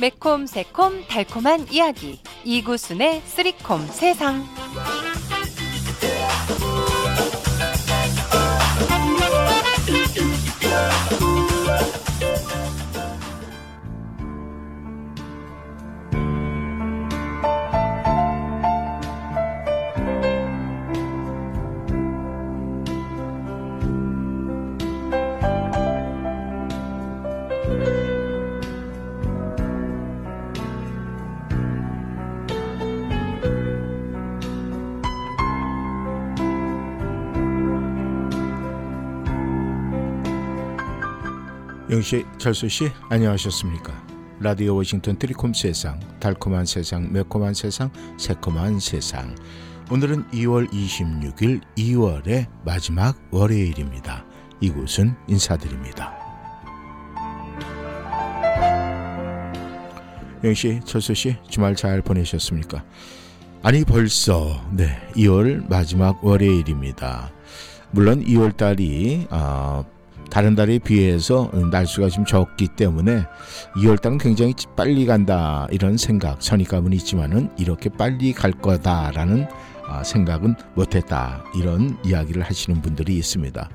매콤 새콤 달콤한 이야기. 이구순의 쓰리콤 세상 씨, 철수 씨, 안녕하셨습니까? 라디오 워싱턴 트리콤 세상, 달콤한 세상, 매콤한 세상, 새콤한 세상. 오늘은 2월 26일 2월의 마지막 월요일입니다. 이곳은 인사드립니다. 영 씨, 철수 씨, 주말 잘 보내셨습니까? 아니 벌써 네 2월 마지막 월요일입니다. 물론 2월 달이 아, 다른 달에 비해서 날수가 좀 적기 때문에 2월 달은 굉장히 빨리 간다 이런 생각 선입감은 있지만은 이렇게 빨리 갈 거다라는 아, 생각은 못했다 이런 이야기를 하시는 분들이 있습니다.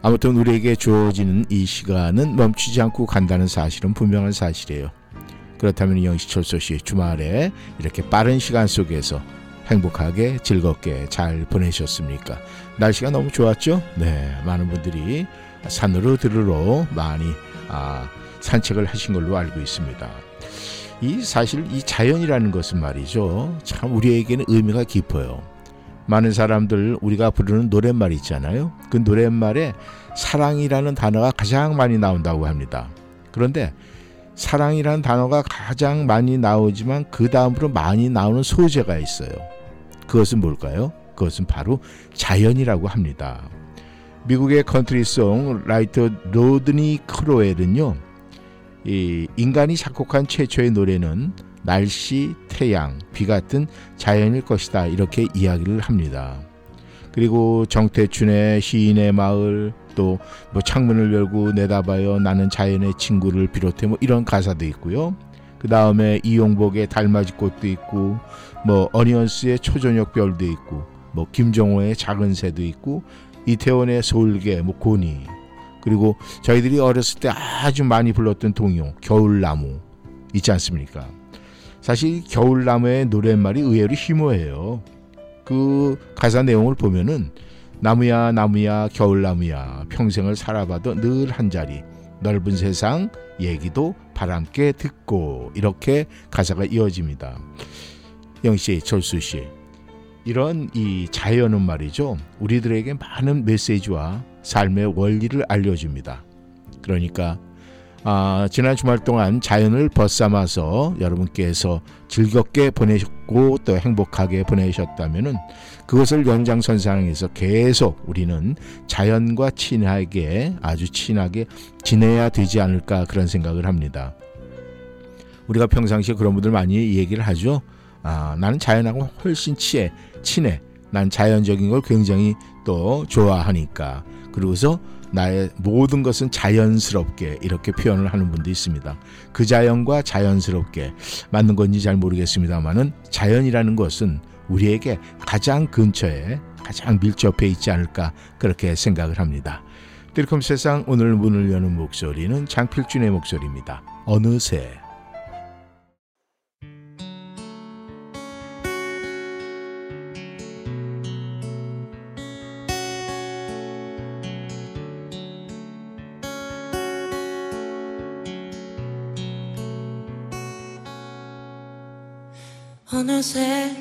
아무튼 우리에게 주어지는 이 시간은 멈추지 않고 간다는 사실은 분명한 사실이에요. 그렇다면 영시철소 씨 주말에 이렇게 빠른 시간 속에서 행복하게 즐겁게 잘 보내셨습니까? 날씨가 너무 좋았죠? 네, 많은 분들이 산으로 들으러 많이 아, 산책을 하신 걸로 알고 있습니다. 이 사실 이 자연이라는 것은 말이죠. 참 우리에게는 의미가 깊어요. 많은 사람들 우리가 부르는 노랫말 있잖아요. 그 노랫말에 사랑이라는 단어가 가장 많이 나온다고 합니다. 그런데 사랑이라는 단어가 가장 많이 나오지만 그 다음으로 많이 나오는 소재가 있어요. 그것은 뭘까요? 그것은 바로 자연이라고 합니다. 미국의 country songwriter 로드니 크로엘은요. 이 인간이 작곡한 최초의 노래는 날씨, 태양, 비 같은 자연일 것이다. 이렇게 이야기를 합니다. 그리고 정태춘의 시인의 마을 또 뭐 창문을 열고 내다봐요 나는 자연의 친구를 비롯해 뭐 이런 가사도 있고요. 그 다음에 이용복의 달맞이 꽃도 있고 뭐 어니언스의 초저녁 별도 있고 뭐 김정호의 작은 새도 있고 이태원의 서울계, 뭐 고니 그리고 저희들이 어렸을 때 아주 많이 불렀던 동요 겨울나무 있지 않습니까? 사실 겨울나무의 노랫말이 의외로 희모해요. 그 가사 내용을 보면은 나무야 나무야 겨울나무야 평생을 살아봐도 늘 한자리 넓은 세상 얘기도 바람께 듣고 이렇게 가사가 이어집니다. 영씨, 철수씨 이런 이 자연은 말이죠. 우리들에게 많은 메시지와 삶의 원리를 알려줍니다. 그러니까 아, 지난 주말 동안 자연을 벗삼아서 여러분께서 즐겁게 보내셨고 또 행복하게 보내셨다면은 그것을 연장선상에서 계속 우리는 자연과 친하게 아주 친하게 지내야 되지 않을까 그런 생각을 합니다. 우리가 평상시에 그런 분들 많이 얘기를 하죠. 아, 나는 자연하고 훨씬 친해, 친해. 난 자연적인 걸 굉장히 또 좋아하니까. 그러고서 나의 모든 것은 자연스럽게 이렇게 표현을 하는 분도 있습니다. 그 자연과 자연스럽게 맞는 건지 잘 모르겠습니다만은 자연이라는 것은 우리에게 가장 근처에 가장 밀접해 있지 않을까 그렇게 생각을 합니다. 뜰컴 세상 오늘 문을 여는 목소리는 장필준의 목소리입니다. 어느새 어느새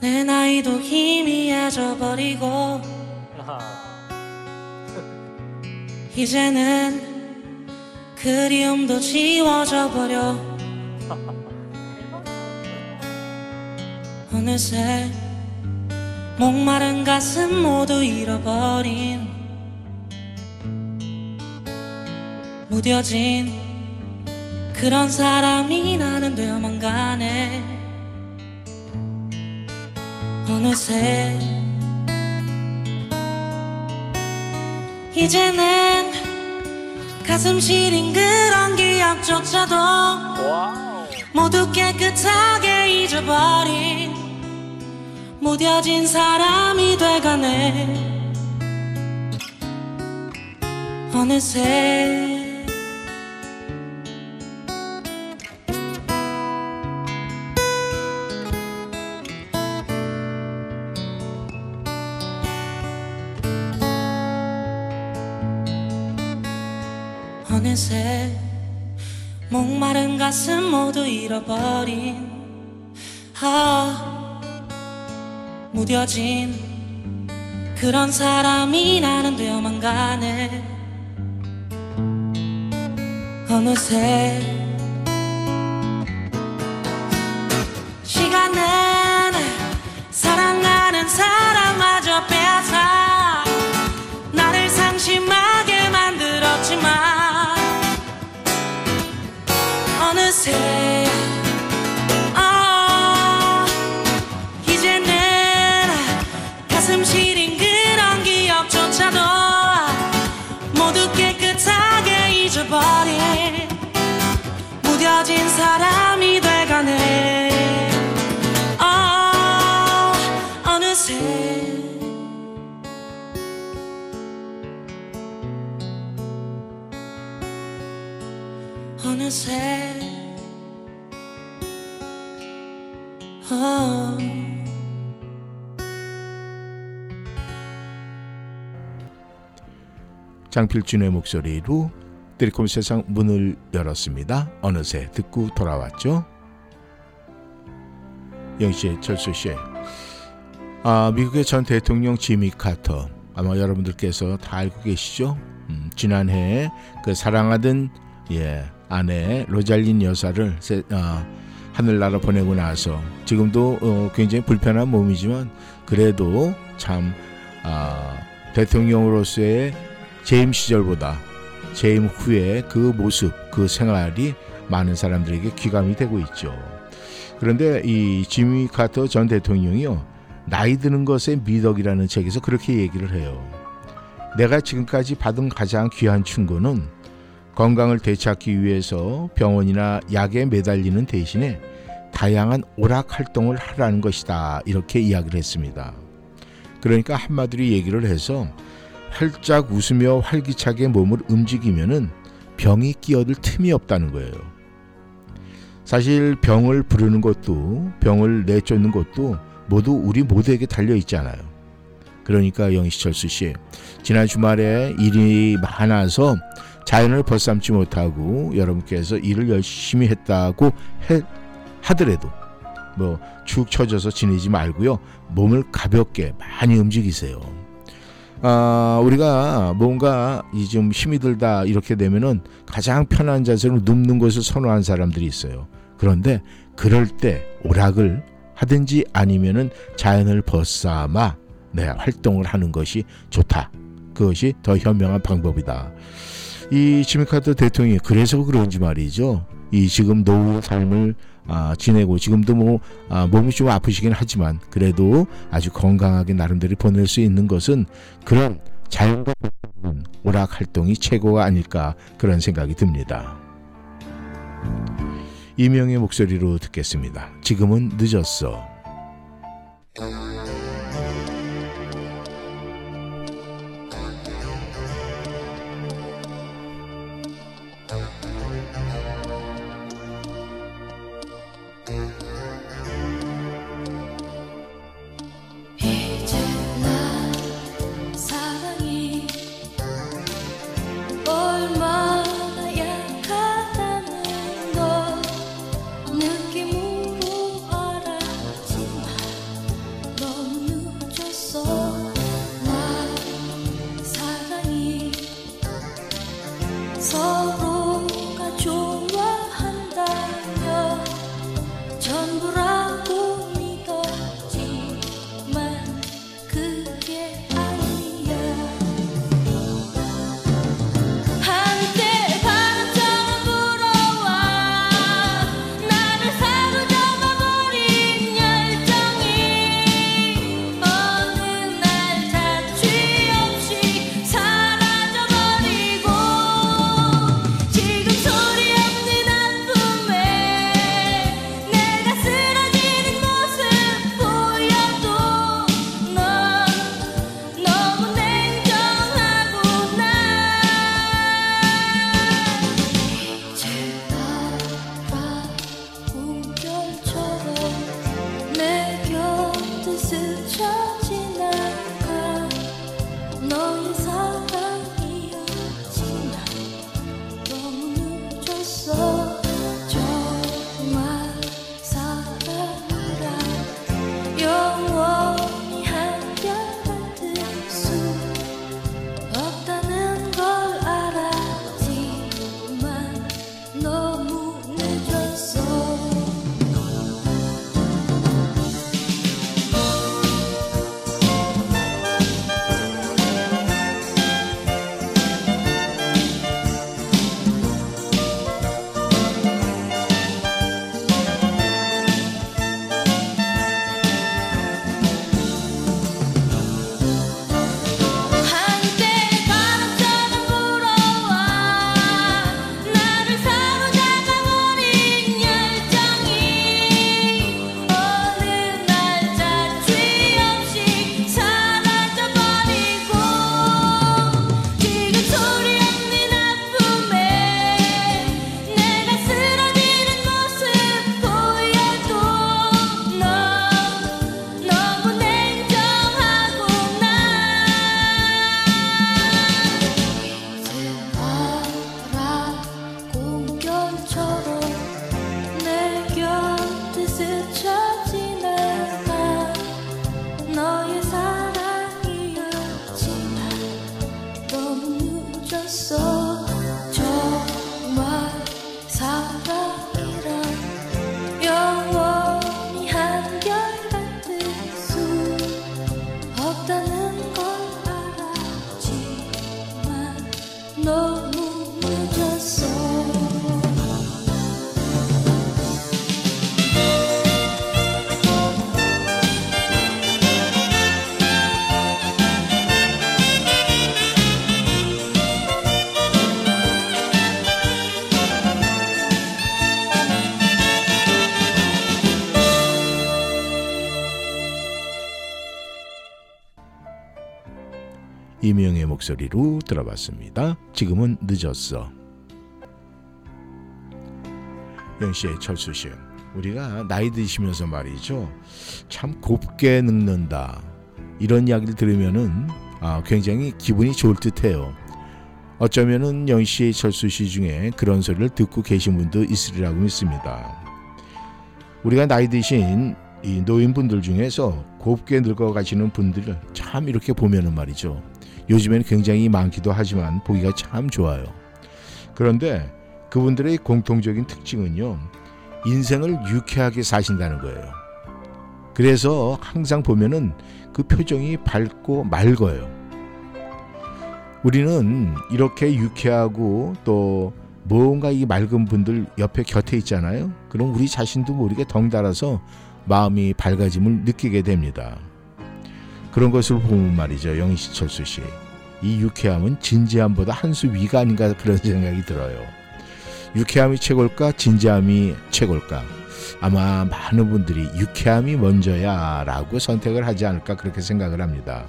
내 나이도 희미해져 버리고 이제는 그리움도 지워져 버려. 어느새 목마른 가슴 모두 잃어버린 무뎌진 그런 사람이 나는 되어만 가네 어느새 이제는 가슴 시린 그런 기억조차도 모두 깨끗하게 잊어버린 무뎌진 사람이 돼가네. 어느새 어느새 목마른 가슴 모두 잃어버린 아 무뎌진 그런 사람이 나는 되어만 가네. 어느새 시간은 무뎌진 사람이 돼가네. 아 어느새. 어. 장필준의 목소리로 드리콤 세상 문을 열었습니다. 어느새 듣고 돌아왔죠. 영씨, 철수 씨. 아, 미국의 전 대통령 지미 카터. 아마 여러분들께서 다 알고 계시죠? 음, 지난해 그 사랑하던 예, 아내 로잘린 여사를 세, 아, 하늘나라 보내고 나서 지금도 어, 굉장히 불편한 몸이지만 그래도 참 아, 대통령으로서의 재임 시절보다 재임 후에 그 모습, 그 생활이 많은 사람들에게 귀감이 되고 있죠. 그런데 이 지미 카터 전 대통령이요. 나이 드는 것의 미덕이라는 책에서 그렇게 얘기를 해요. 내가 지금까지 받은 가장 귀한 충고는 건강을 되찾기 위해서 병원이나 약에 매달리는 대신에 다양한 오락 활동을 하라는 것이다. 이렇게 이야기를 했습니다. 그러니까 한마디로 얘기를 해서 활짝 웃으며 활기차게 몸을 움직이면은 병이 끼어들 틈이 없다는 거예요. 사실 병을 부르는 것도 병을 내쫓는 것도 모두 우리 모두에게 달려 있잖아요. 그러니까 영희철수 씨 지난 주말에 일이 많아서 자연을 벗삼지 못하고 여러분께서 일을 열심히 했다고 해, 하더라도 뭐축 처져서 지내지 말고요 몸을 가볍게 많이 움직이세요. 아, 우리가 뭔가 이 좀 힘이 들다 이렇게 되면은 가장 편한 자세로 눕는 것을 선호한 사람들이 있어요. 그런데 그럴 때 오락을 하든지 아니면은 자연을 벗삼아 네, 활동을 하는 것이 좋다. 그것이 더 현명한 방법이다. 이 지미카드 대통령이 그래서 그런지 말이죠. 이 지금 노후 삶을 아, 지내고 지금도 뭐 아, 몸이 좀 아프시긴 하지만 그래도 아주 건강하게 나름대로 보낼 수 있는 것은 그런 자연과 오락 활동이 최고가 아닐까 그런 생각이 듭니다. 이명의 목소리로 듣겠습니다. 지금은 늦었어. touch. 이명의 목소리로 들어봤습니다. 지금은 늦었어. 영씨의 철수 씨, 우리가 나이 드시면서 말이죠, 참 곱게 늙는다 이런 이야기를 들으면은 아, 굉장히 기분이 좋을 듯해요. 어쩌면은 영씨의 철수 씨 중에 그런 소리를 듣고 계신 분도 있으리라고 믿습니다. 우리가 나이 드신 이 노인분들 중에서 곱게 늙어가시는 분들을 참 이렇게 보면은 말이죠. 요즘에는 굉장히 많기도 하지만 보기가 참 좋아요. 그런데 그분들의 공통적인 특징은요. 인생을 유쾌하게 사신다는 거예요. 그래서 항상 보면은 그 표정이 밝고 맑어요. 우리는 이렇게 유쾌하고 또 뭔가 이 맑은 분들 옆에 곁에 있잖아요. 그럼 우리 자신도 모르게 덩달아서 마음이 밝아짐을 느끼게 됩니다. 그런 것을 보면 말이죠. 영희씨, 철수 씨. 이 유쾌함은 진지함보다 한 수 위가 아닌가 그런 생각이 들어요. 유쾌함이 최고일까? 진지함이 최고일까? 아마 많은 분들이 유쾌함이 먼저야 라고 선택을 하지 않을까 그렇게 생각을 합니다.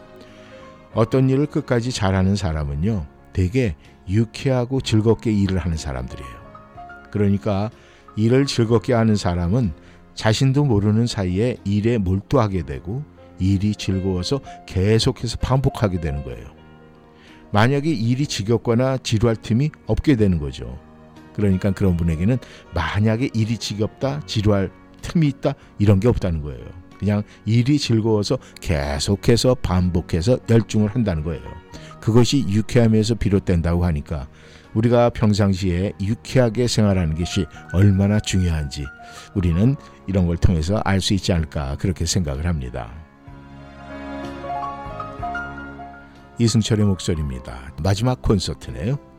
어떤 일을 끝까지 잘하는 사람은요. 되게 유쾌하고 즐겁게 일을 하는 사람들이에요. 그러니까 일을 즐겁게 하는 사람은 자신도 모르는 사이에 일에 몰두하게 되고 일이 즐거워서 계속해서 반복하게 되는 거예요. 만약에 일이 지겹거나 지루할 틈이 없게 되는 거죠. 그러니까 그런 분에게는 만약에 일이 지겹다, 지루할 틈이 있다 이런 게 없다는 거예요. 그냥 일이 즐거워서 계속해서 반복해서 열중을 한다는 거예요. 그것이 유쾌함에서 비롯된다고 하니까 우리가 평상시에 유쾌하게 생활하는 것이 얼마나 중요한지 우리는 이런 걸 통해서 알 수 있지 않을까 그렇게 생각을 합니다. 이승철의 목소리입니다. 마지막 콘서트네요.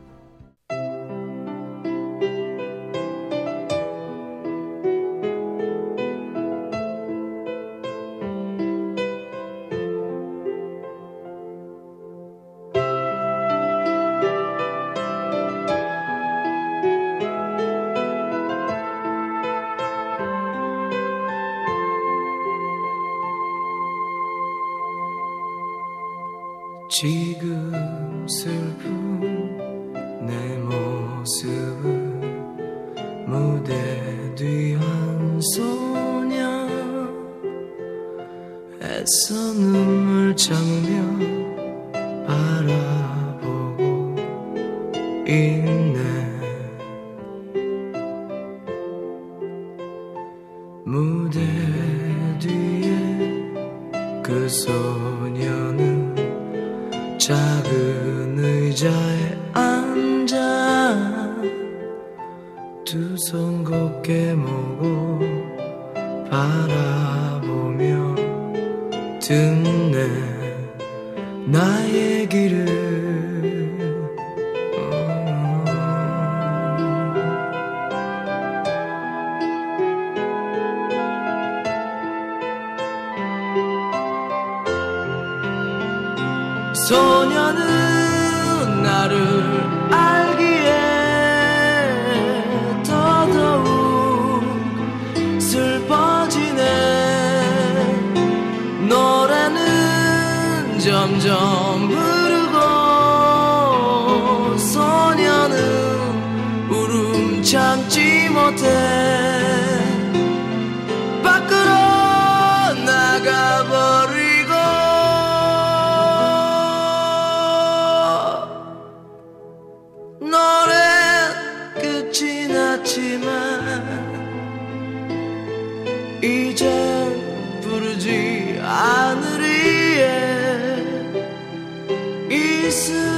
모습은 무대 뒤 한 소녀 애써 눈 않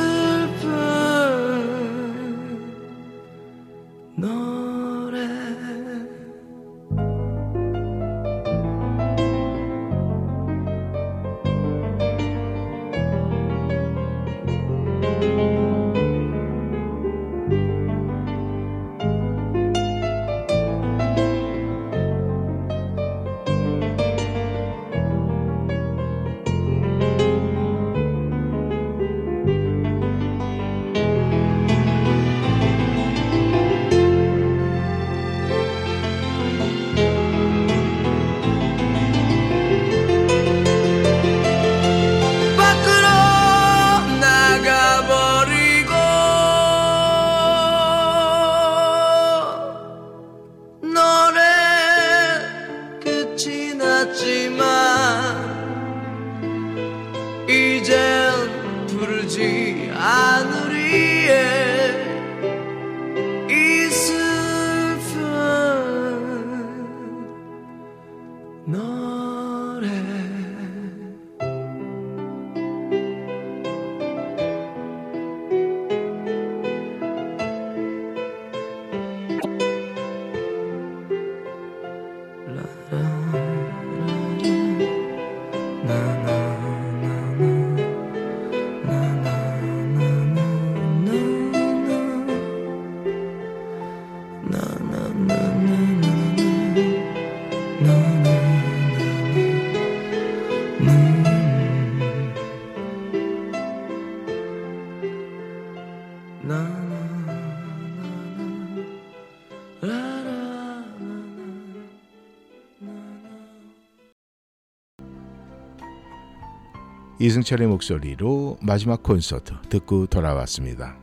이승철의 목소리로 마지막 콘서트 듣고 돌아왔습니다.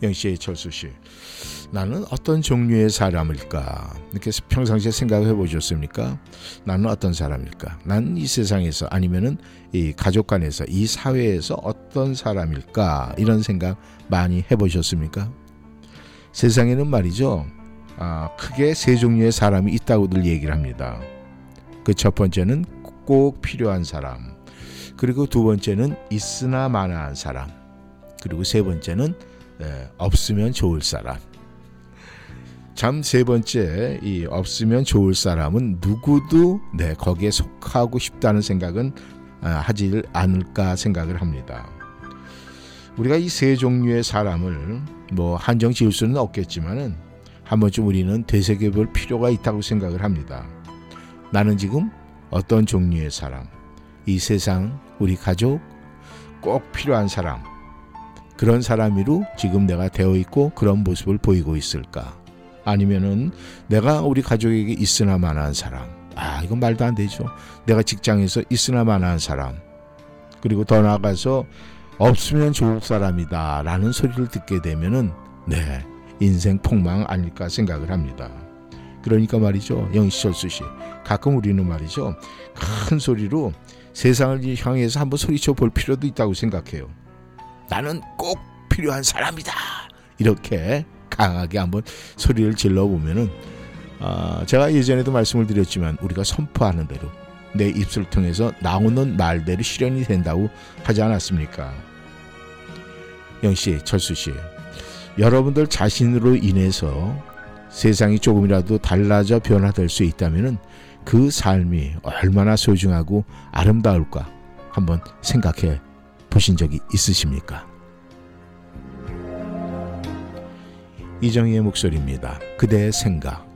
영씨, 철수 씨, 나는 어떤 종류의 사람일까? 이렇게 평상시에 생각해 보셨습니까? 나는 어떤 사람일까? 난 이 세상에서 아니면은 이 가족 간에서 이 사회에서 어떤 사람일까? 이런 생각 많이 해 보셨습니까? 세상에는 말이죠. 아, 크게 세 종류의 사람이 있다고들 얘기를 합니다. 그 첫 번째는 꼭 필요한 사람. 그리고 두 번째는 있으나 마나한 사람. 그리고 세 번째는 네, 없으면 좋을 사람. 참 세 번째 이 없으면 좋을 사람은 누구도 네 거기에 속하고 싶다는 생각은 아, 하지 않을까 생각을 합니다. 우리가 이 세 종류의 사람을 뭐 한정 지을 수는 없겠지만은 한 번쯤 우리는 되새겨볼 필요가 있다고 생각을 합니다. 나는 지금 어떤 종류의 사람, 이 세상, 우리 가족, 꼭 필요한 사람, 그런 사람이로 지금 내가 되어 있고 그런 모습을 보이고 있을까? 아니면은 내가 우리 가족에게 있으나 마나한 사람, 아, 이건 말도 안 되죠. 내가 직장에서 있으나 마나한 사람, 그리고 더 나아가서 없으면 좋을 사람이다 라는 소리를 듣게 되면은, 네, 인생 폭망 아닐까 생각을 합니다. 그러니까 말이죠. 영시철수 씨. 가끔 우리는 말이죠. 큰 소리로 세상을 향해서 한번 소리쳐 볼 필요도 있다고 생각해요. 나는 꼭 필요한 사람이다. 이렇게 강하게 한번 소리를 질러 보면은 어, 제가 예전에도 말씀을 드렸지만 우리가 선포하는 대로 내 입술 통해서 나오는 말대로 실현이 된다고 하지 않았습니까? 영씨, 철수 씨, 여러분들 자신으로 인해서 세상이 조금이라도 달라져 변화될 수 있다면 그 삶이 얼마나 소중하고 아름다울까 한번 생각해 보신 적이 있으십니까? 이정희의 목소리입니다. 그대의 생각.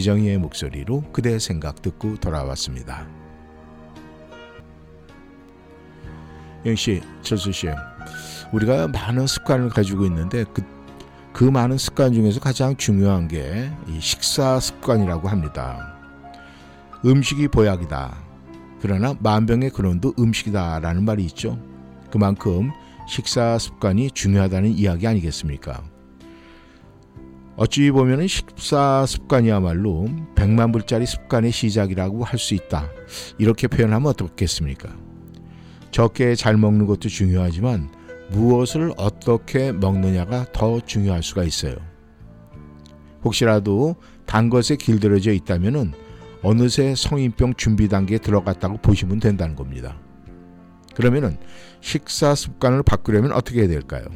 이정희의 목소리로 그대 생각 듣고 돌아왔습니다. 영씨, 철수 씨, 우리가 많은 습관을 가지고 있는데 그, 그 많은 습관 중에서 가장 중요한 게이 식사 습관이라고 합니다. 음식이 보약이다. 그러나 만병의 근원도 음식이다라는 말이 있죠. 그만큼 식사 습관이 중요하다는 이야기 아니겠습니까? 어찌 보면 식사 습관이야말로 100만 불짜리 습관의 시작이라고 할 수 있다. 이렇게 표현하면 어떻겠습니까? 적게 잘 먹는 것도 중요하지만 무엇을 어떻게 먹느냐가 더 중요할 수가 있어요. 혹시라도 단 것에 길들여져 있다면 어느새 성인병 준비 단계에 들어갔다고 보시면 된다는 겁니다. 그러면은 식사 습관을 바꾸려면 어떻게 해야 될까요?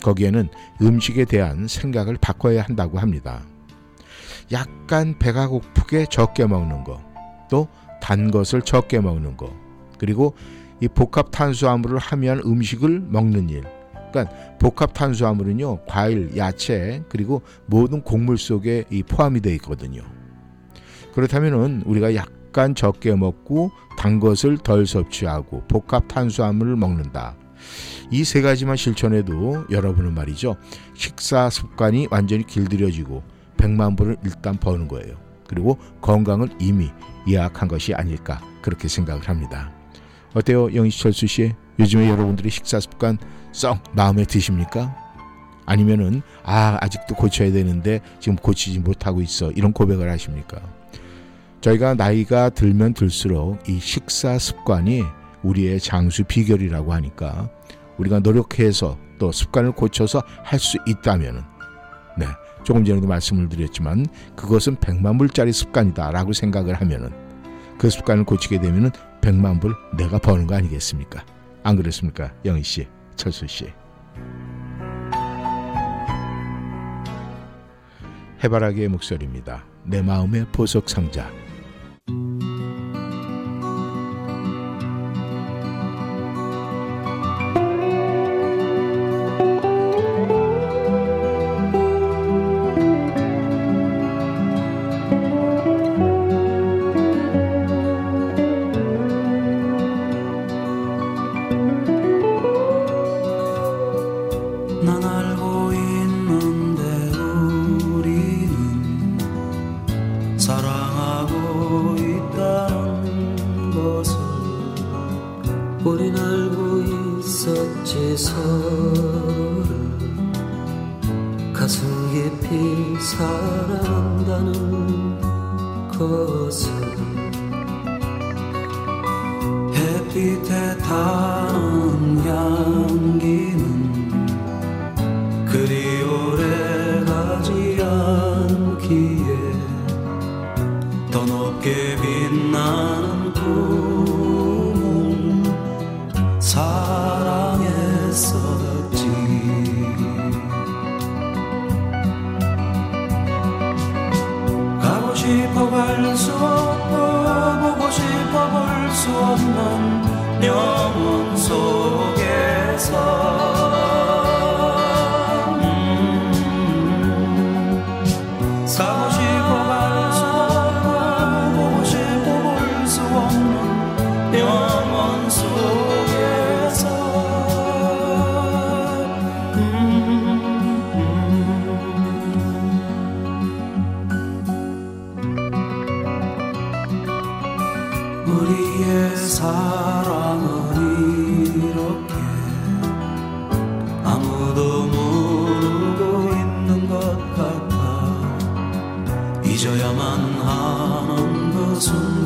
거기에는 음식에 대한 생각을 바꿔야 한다고 합니다. 약간 배가 고프게 적게 먹는 거, 또 단 것을 적게 먹는 거, 그리고 이 복합 탄수화물을 함유한 음식을 먹는 일. 그러니까 복합 탄수화물은요, 과일, 야채, 그리고 모든 곡물 속에 이 포함이 되어 있거든요. 그렇다면은 우리가 약간 적게 먹고 단 것을 덜 섭취하고 복합 탄수화물을 먹는다. 이 세 가지만 실천해도 여러분은 말이죠. 식사 습관이 완전히 길들여지고 100만 불을 일단 버는 거예요. 그리고 건강을 이미 예약한 것이 아닐까 그렇게 생각을 합니다. 어때요, 영희철수 씨? 요즘에 여러분들의 식사 습관 썩 마음에 드십니까? 아니면은 아 아직도 고쳐야 되는데 지금 고치지 못하고 있어 이런 고백을 하십니까? 저희가 나이가 들면 들수록 이 식사 습관이 우리의 장수 비결이라고 하니까 우리가 노력해서 또 습관을 고쳐서 할 수 있다면은 네 조금 전에도 말씀을 드렸지만 그것은 100만 불짜리 습관이다라고 생각을 하면은 그 습관을 고치게 되면은 100만 불 내가 버는 거 아니겠습니까? 안 그렇습니까? 영희 씨, 철수 씨. 해바라기의 목소리입니다. 내 마음의 보석 상자.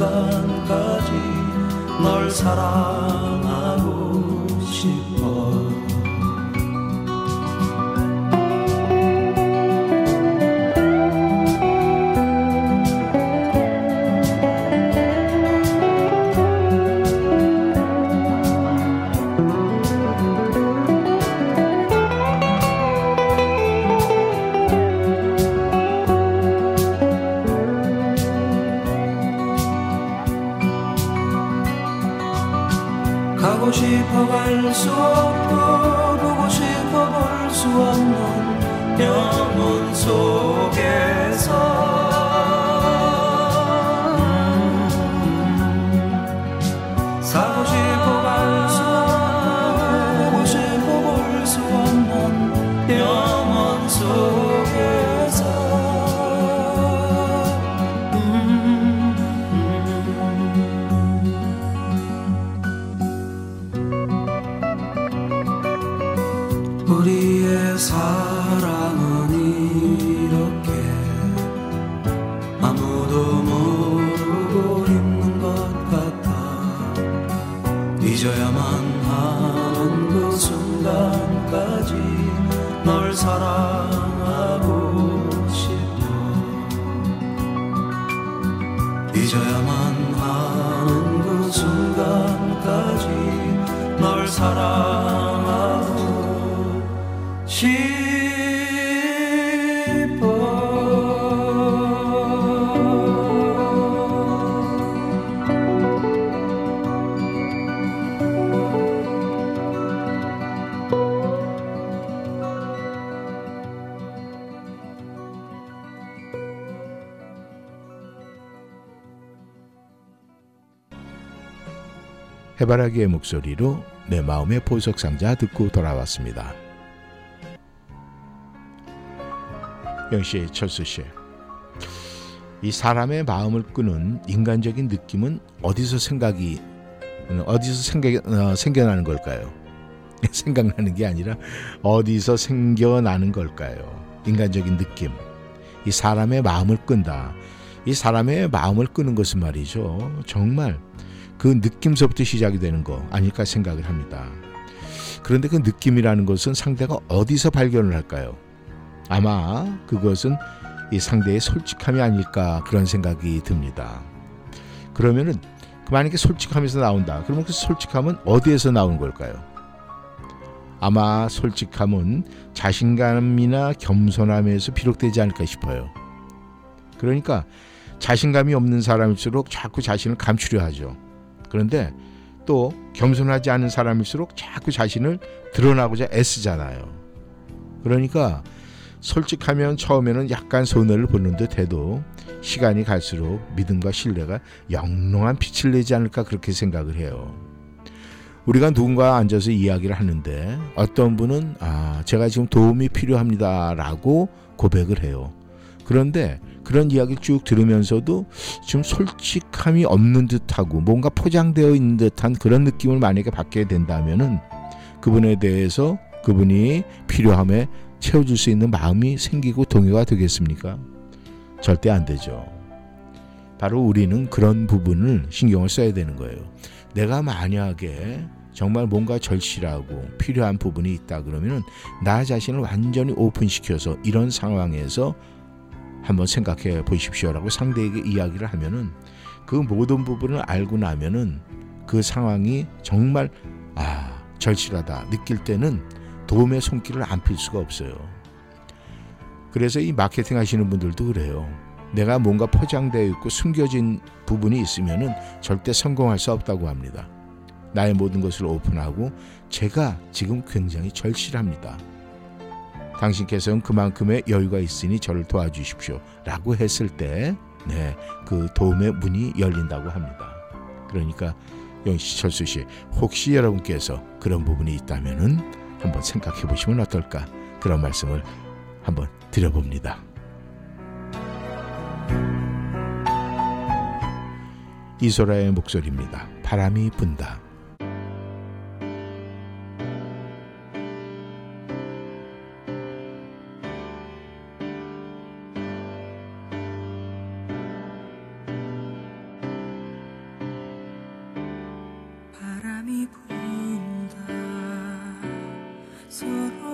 순간까지 널 사랑하고 해바라기의 목소리로 내 마음의 보석 상자 듣고 돌아왔습니다. 영씨, 철수 씨. 이 사람의 마음을 끄는 인간적인 느낌은 어디서 생각이 어디서 생각, 어, 생겨나는 걸까요? 생각나는 게 아니라 어디서 생겨나는 걸까요? 인간적인 느낌. 이 사람의 마음을 끈다. 이 사람의 마음을 끄는 것은 말이죠. 정말 그 느낌서부터 시작이 되는 거 아닐까 생각을 합니다. 그런데 그 느낌이라는 것은 상대가 어디서 발견을 할까요? 아마 그것은 이 상대의 솔직함이 아닐까 그런 생각이 듭니다. 그러면은 그 만약에 솔직함에서 나온다. 그러면 그 솔직함은 어디에서 나오는 걸까요? 아마 솔직함은 자신감이나 겸손함에서 비롯되지 않을까 싶어요. 그러니까 자신감이 없는 사람일수록 자꾸 자신을 감추려 하죠. 그런데 또 겸손하지 않은 사람일수록 자꾸 자신을 드러나고자 애쓰잖아요. 그러니까 솔직하면 처음에는 약간 손해를 보는 듯 해도 시간이 갈수록 믿음과 신뢰가 영롱한 빛을 내지 않을까 그렇게 생각을 해요. 우리가 누군가 앉아서 이야기를 하는데 어떤 분은 아, 제가 지금 도움이 필요합니다라고 고백을 해요. 그런데 그런 이야기를 쭉 들으면서도 좀 솔직함이 없는 듯하고 뭔가 포장되어 있는 듯한 그런 느낌을 만약에 받게 된다면은 그분에 대해서 그분이 필요함에 채워줄 수 있는 마음이 생기고 동요가 되겠습니까? 절대 안 되죠. 바로 우리는 그런 부분을 신경을 써야 되는 거예요. 내가 만약에 정말 뭔가 절실하고 필요한 부분이 있다 그러면은 나 자신을 완전히 오픈시켜서 이런 상황에서 한번 생각해 보십시오라고 상대에게 이야기를 하면은 그 모든 부분을 알고 나면은 그 상황이 정말 아 절실하다 느낄 때는 도움의 손길을 안 필 수가 없어요. 그래서 이 마케팅 하시는 분들도 그래요. 내가 뭔가 포장되어 있고 숨겨진 부분이 있으면은 절대 성공할 수 없다고 합니다. 나의 모든 것을 오픈하고 제가 지금 굉장히 절실합니다. 당신께서는 그만큼의 여유가 있으니 저를 도와주십시오. 라고 했을 때, 네, 그 도움의 문이 열린다고 합니다. 그러니까, 영시 철수 씨, 혹시 여러분께서 그런 부분이 있다면은 한번 생각해 보시면 어떨까? 그런 말씀을 한번 드려봅니다. 이소라의 목소리입니다. 바람이 분다. 서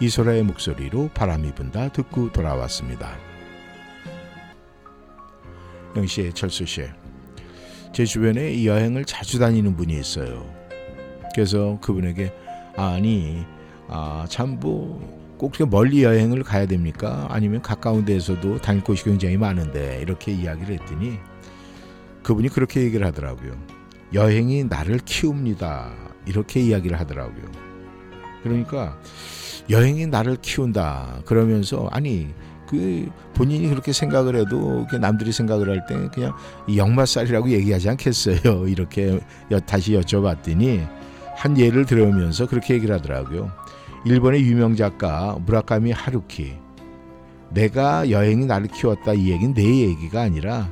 이소라의 목소리로 바람이 분다 듣고 돌아왔습니다. 영씨, 철수 씨, 제 주변에 여행을 자주 다니는 분이 있어요. 그래서 그분에게 아니, 아, 참뭐 꼭 그렇게 멀리 여행을 가야 됩니까? 아니면 가까운 데에서도 다닐 곳이 굉장히 많은데 이렇게 이야기를 했더니 그분이 그렇게 얘기를 하더라고요. 여행이 나를 키웁니다. 이렇게 이야기를 하더라고요. 그러니까 여행이 나를 키운다. 그러면서 아니 그 본인이 그렇게 생각을 해도 남들이 생각을 할 때 그냥 역마살이라고 얘기하지 않겠어요. 이렇게 다시 여쭤봤더니 한 예를 들으면서 그렇게 얘기를 하더라고요. 일본의 유명 작가 무라카미 하루키 내가 여행이 나를 키웠다 이 얘기는 내 얘기가 아니라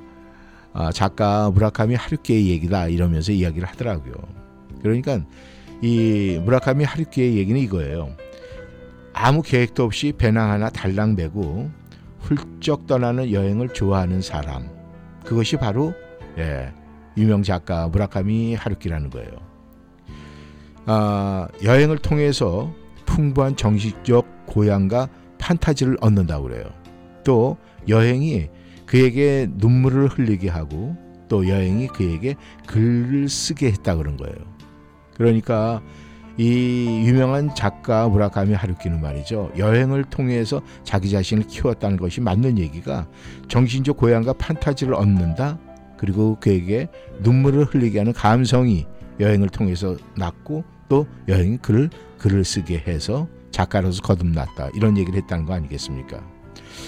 아, 작가 무라카미 하루키의 얘기다 이러면서 이야기를 하더라고요. 그러니까 이 무라카미 하루키의 얘기는 이거예요. 아무 계획도 없이 배낭 하나 달랑 메고 훌쩍 떠나는 여행을 좋아하는 사람. 그것이 바로 예, 유명 작가 무라카미 하루키라는 거예요. 아, 여행을 통해서 풍부한 정식적 고향과 판타지를 얻는다고 그래요. 또 여행이 그에게 눈물을 흘리게 하고 또 여행이 그에게 글을 쓰게 했다 그런 거예요. 그러니까 이 유명한 작가 무라카미 하루키는 말이죠. 여행을 통해서 자기 자신을 키웠다는 것이 맞는 얘기가 정신적 고향과 판타지를 얻는다. 그리고 그에게 눈물을 흘리게 하는 감성이 여행을 통해서 났고 또 여행이 글을 글을 쓰게 해서 작가로서 거듭났다. 이런 얘기를 했다는 거 아니겠습니까?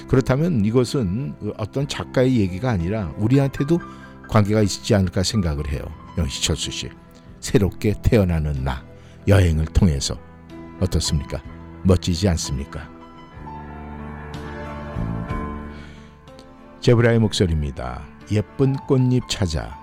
그렇다면 이것은 어떤 작가의 얘기가 아니라 우리한테도 관계가 있지 않을까 생각을 해요. 영시 철수 씨. 새롭게 태어나는 나. 여행을 통해서. 어떻습니까? 멋지지 않습니까? 제브라의 목소리입니다. 예쁜 꽃잎 찾아.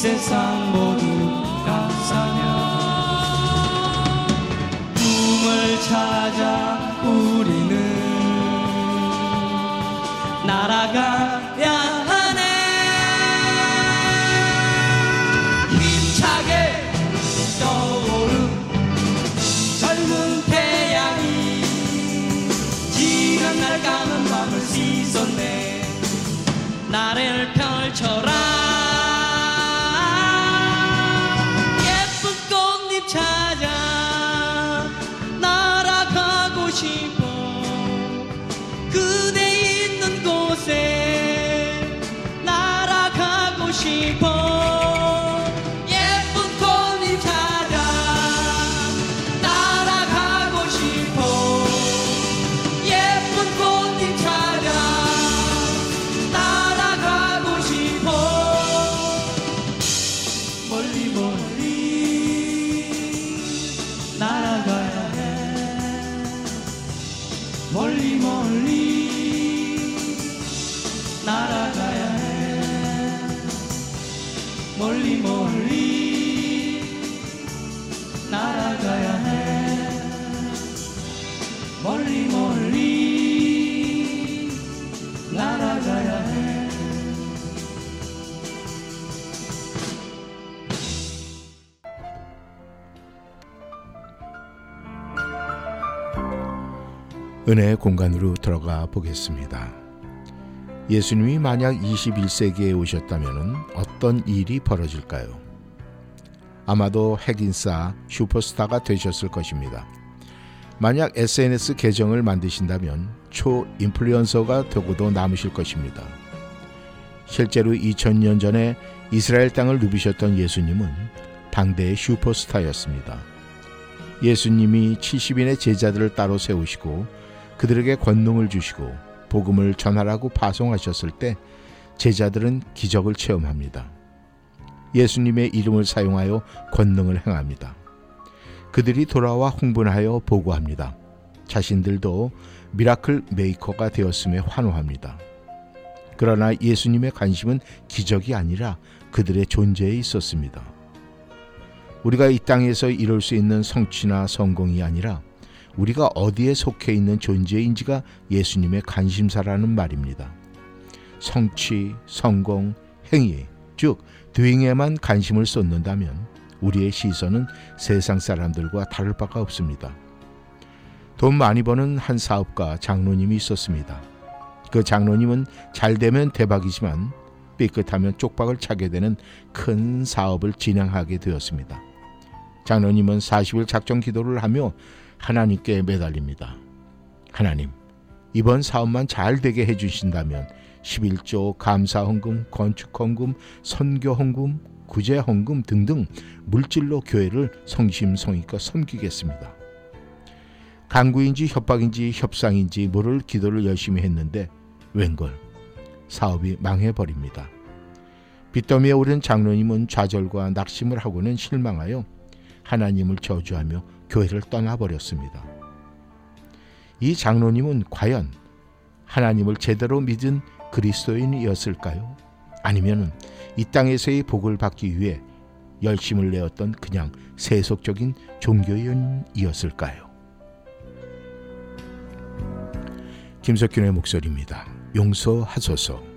세상 모두 감사 사며 꿈을 찾아 우리는 날아가야 하네. 힘차게 떠오른 젊은 태양이 지난 날 감은 밤을 씻었네. 나를 펼쳐라 은혜의 공간으로 들어가 보겠습니다. 예수님이 만약 21세기에 오셨다면 어떤 일이 벌어질까요? 아마도 핵인싸 슈퍼스타가 되셨을 것입니다. 만약 SNS 계정을 만드신다면 초 인플루언서가 되고도 남으실 것입니다. 실제로 2000년 전에 이스라엘 땅을 누비셨던 예수님은 당대의 슈퍼스타였습니다. 예수님이 70인의 제자들을 따로 세우시고 그들에게 권능을 주시고 복음을 전하라고 파송하셨을 때 제자들은 기적을 체험합니다. 예수님의 이름을 사용하여 권능을 행합니다. 그들이 돌아와 흥분하여 보고합니다. 자신들도 miracle maker가 되었음에 환호합니다. 그러나 예수님의 관심은 기적이 아니라 그들의 존재에 있었습니다. 우리가 이 땅에서 이룰 수 있는 성취나 성공이 아니라 우리가 어디에 속해 있는 존재인지가 예수님의 관심사라는 말입니다. 성취, 성공, 행위, 즉 도잉에만 관심을 쏟는다면 우리의 시선은 세상 사람들과 다를 바가 없습니다. 돈 많이 버는 한 사업가 장로님이 있었습니다. 그 장로님은 잘 되면 대박이지만 삐끗하면 쪽박을 차게 되는 큰 사업을 진행하게 되었습니다. 장로님은 40일 작정 기도를 하며 하나님께 매달립니다. 하나님, 이번 사업만 잘 되게 해 주신다면 11조 감사 헌금, 건축 헌금, 선교 헌금, 구제 헌금 등등 물질로 교회를 성심성의껏 섬기겠습니다. 강구인지 협박인지 협상인지 모를 기도를 열심히 했는데 웬걸 사업이 망해버립니다. 빚더미에 오른 장로님은 좌절과 낙심을 하고는 실망하여 하나님을 저주하며 교회를 떠나버렸습니다. 이 장로님은 과연 하나님을 제대로 믿은 그리스도인이었을까요? 아니면 이 땅에서의 복을 받기 위해 열심을 내었던 그냥 세속적인 종교인이었을까요? 김석균의 목소리입니다. 용서하소서.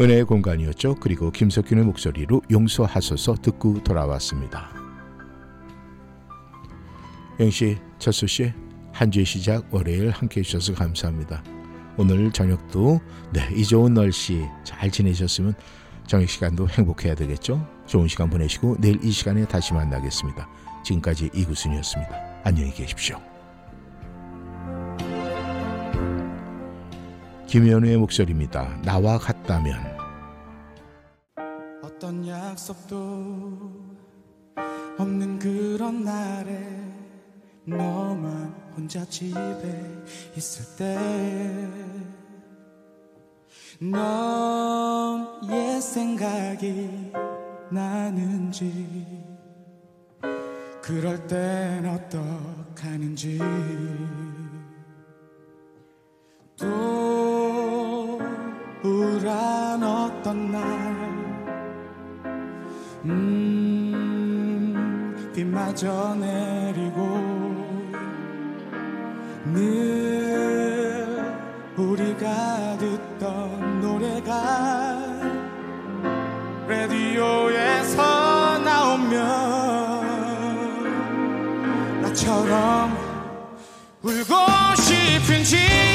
은혜의 공간이었죠. 그리고 김석균의 목소리로 용서하소서 듣고 돌아왔습니다. 영씨, 철수 씨, 한 주의 시작 월요일 함께 해주셔서 감사합니다. 오늘 저녁도 네, 이 좋은 날씨 잘 지내셨으면 저녁 시간도 행복해야 되겠죠. 좋은 시간 보내시고 내일 이 시간에 다시 만나겠습니다. 지금까지 이구순이었습니다. 안녕히 계십시오. 김현우의 목소리입니다. 나와 같다면 어떤 약속도 없는 그런 날에 너만 혼자 집에 있을 때 너의 생각이 나는지 그럴 땐 어떡하는지 또 우울한 어떤 날. 음, 비마저 내리고 늘 우리가 듣던 노래가 라디오에서 나오면 나처럼 울고 싶은지